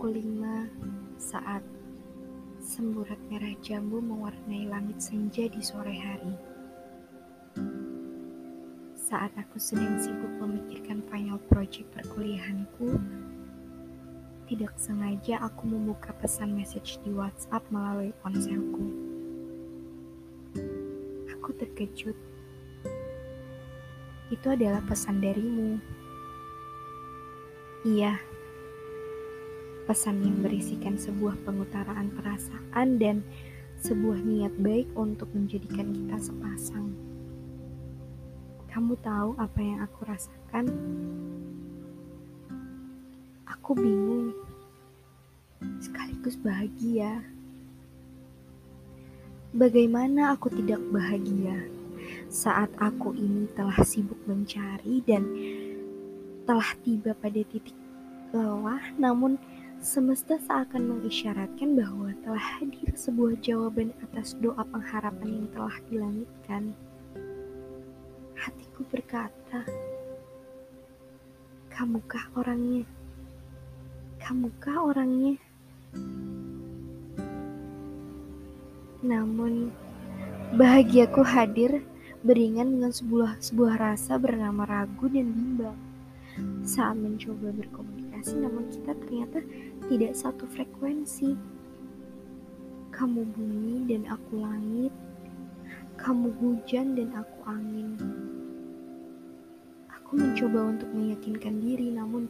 Pukul 5 saat semburat merah jambu mewarnai langit senja di sore hari. Saat aku sedang sibuk memikirkan final project perkuliahanku, tidak sengaja aku membuka pesan message di WhatsApp melalui ponselku. Aku terkejut. Itu adalah pesan darimu. Iya, pesan yang berisikan sebuah pengutaraan perasaan dan sebuah niat baik untuk menjadikan kita sepasang. Kamu tahu apa yang aku rasakan? Aku bingung, sekaligus bahagia. Bagaimana aku tidak bahagia saat aku ini telah sibuk mencari dan telah tiba pada titik lelah, namun Semesta seakan mengisyaratkan bahwa telah hadir sebuah jawaban atas doa pengharapan yang telah dilangitkan. Hatiku berkata, "Kamukah orangnya? Kamukah orangnya?" Namun, bahagiaku hadir beringan dengan sebuah sebuah rasa bernama ragu dan bimbang saat mencoba berkomunikasi, namun kita ternyata tidak satu frekuensi. Kamu bumi dan aku langit, kamu hujan dan aku angin. Aku mencoba untuk meyakinkan diri, namun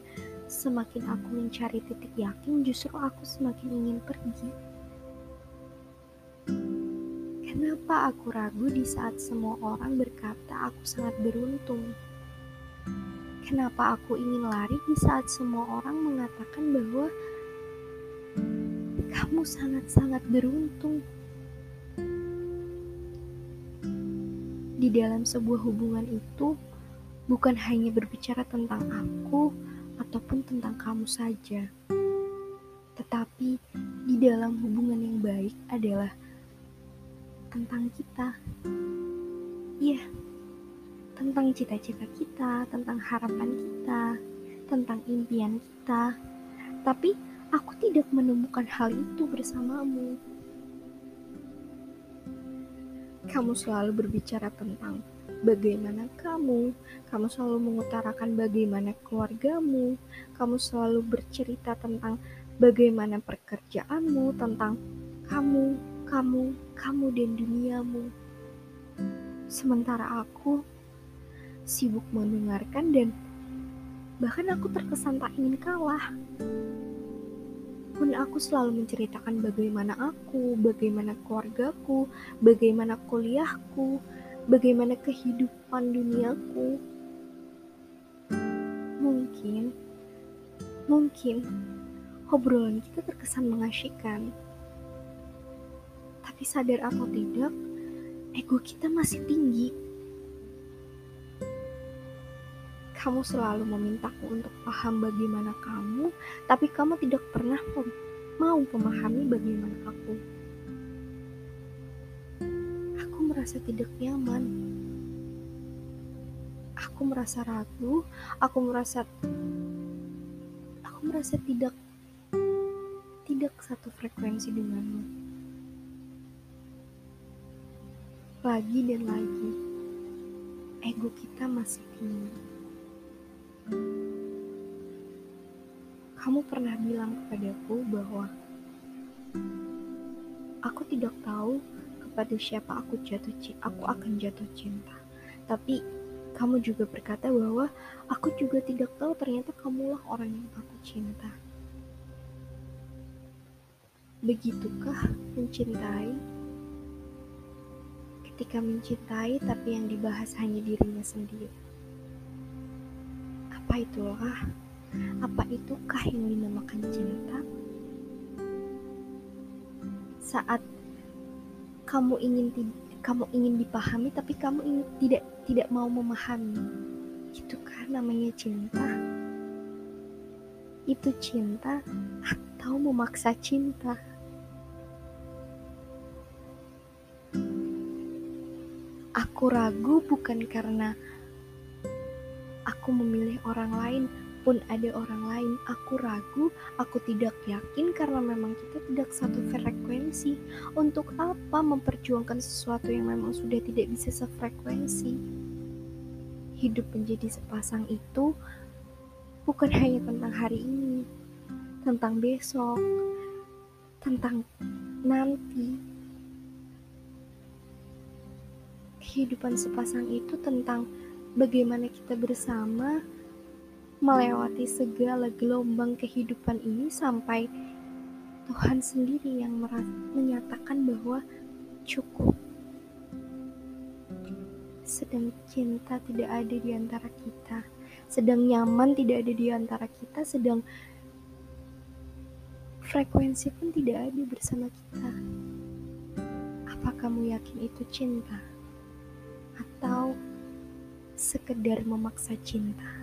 semakin aku mencari titik yakin, justru aku semakin ingin pergi. Kenapa aku ragu di saat semua orang berkata aku sangat beruntung? Kenapa aku ingin lari di saat semua orang mengatakan bahwa kamu sangat-sangat beruntung. Di dalam sebuah hubungan itu, bukan hanya berbicara tentang aku ataupun tentang kamu saja, tetapi di dalam hubungan yang baik adalah tentang kita. Iya, tentang cita-cita kita, tentang harapan kita, tentang impian kita. Tapi Aku tidak menemukan hal itu bersamamu. Kamu selalu berbicara tentang bagaimana kamu, kamu selalu mengutarakan bagaimana keluargamu, kamu selalu bercerita tentang bagaimana pekerjaanmu, tentang kamu, kamu, kamu dan duniamu. Sementara aku sibuk mendengarkan dan bahkan aku terkesan tak ingin kalah pun aku selalu menceritakan bagaimana aku, bagaimana keluargaku, bagaimana kuliahku, bagaimana kehidupan duniaku. Mungkin, mungkin obrolan kita terkesan mengasyikkan. Tapi sadar atau tidak, ego kita masih tinggi. Kamu selalu memintaku untuk paham bagaimana kamu, tapi kamu tidak pernah mau memahami bagaimana aku. Aku merasa tidak nyaman. Aku merasa ragu, aku merasa aku merasa tidak tidak satu frekuensi denganmu. Lagi dan lagi, ego kita masih tinggi. Kamu pernah bilang kepadaku bahwa aku tidak tahu kepada siapa aku jatuh aku akan jatuh cinta. Tapi kamu juga berkata bahwa aku juga tidak tahu ternyata kamulah orang yang aku cinta. Begitukah mencintai? Ketika mencintai tapi yang dibahas hanya dirinya sendiri. Apa itulah apa itukah yang dinamakan cinta? Saat kamu ingin kamu ingin dipahami tapi kamu ingin tidak tidak mau memahami. Itu kan namanya cinta. Itu cinta atau memaksa cinta. Aku ragu bukan karena aku memilih orang lain, Kalaupun ada orang lain, aku ragu, aku tidak yakin karena memang kita tidak satu frekuensi. Untuk apa memperjuangkan sesuatu yang memang sudah tidak bisa sefrekuensi? Hidup menjadi sepasang itu bukan hanya tentang hari ini, tentang besok, tentang nanti. Kehidupan sepasang itu tentang bagaimana kita bersama melewati segala gelombang kehidupan ini sampai Tuhan sendiri yang menyatakan bahwa cukup. Sedang cinta tidak ada di antara kita, sedang nyaman tidak ada di antara kita, sedang frekuensi pun tidak ada bersama kita. Apa kamu yakin itu cinta? Sekedar memaksa cinta?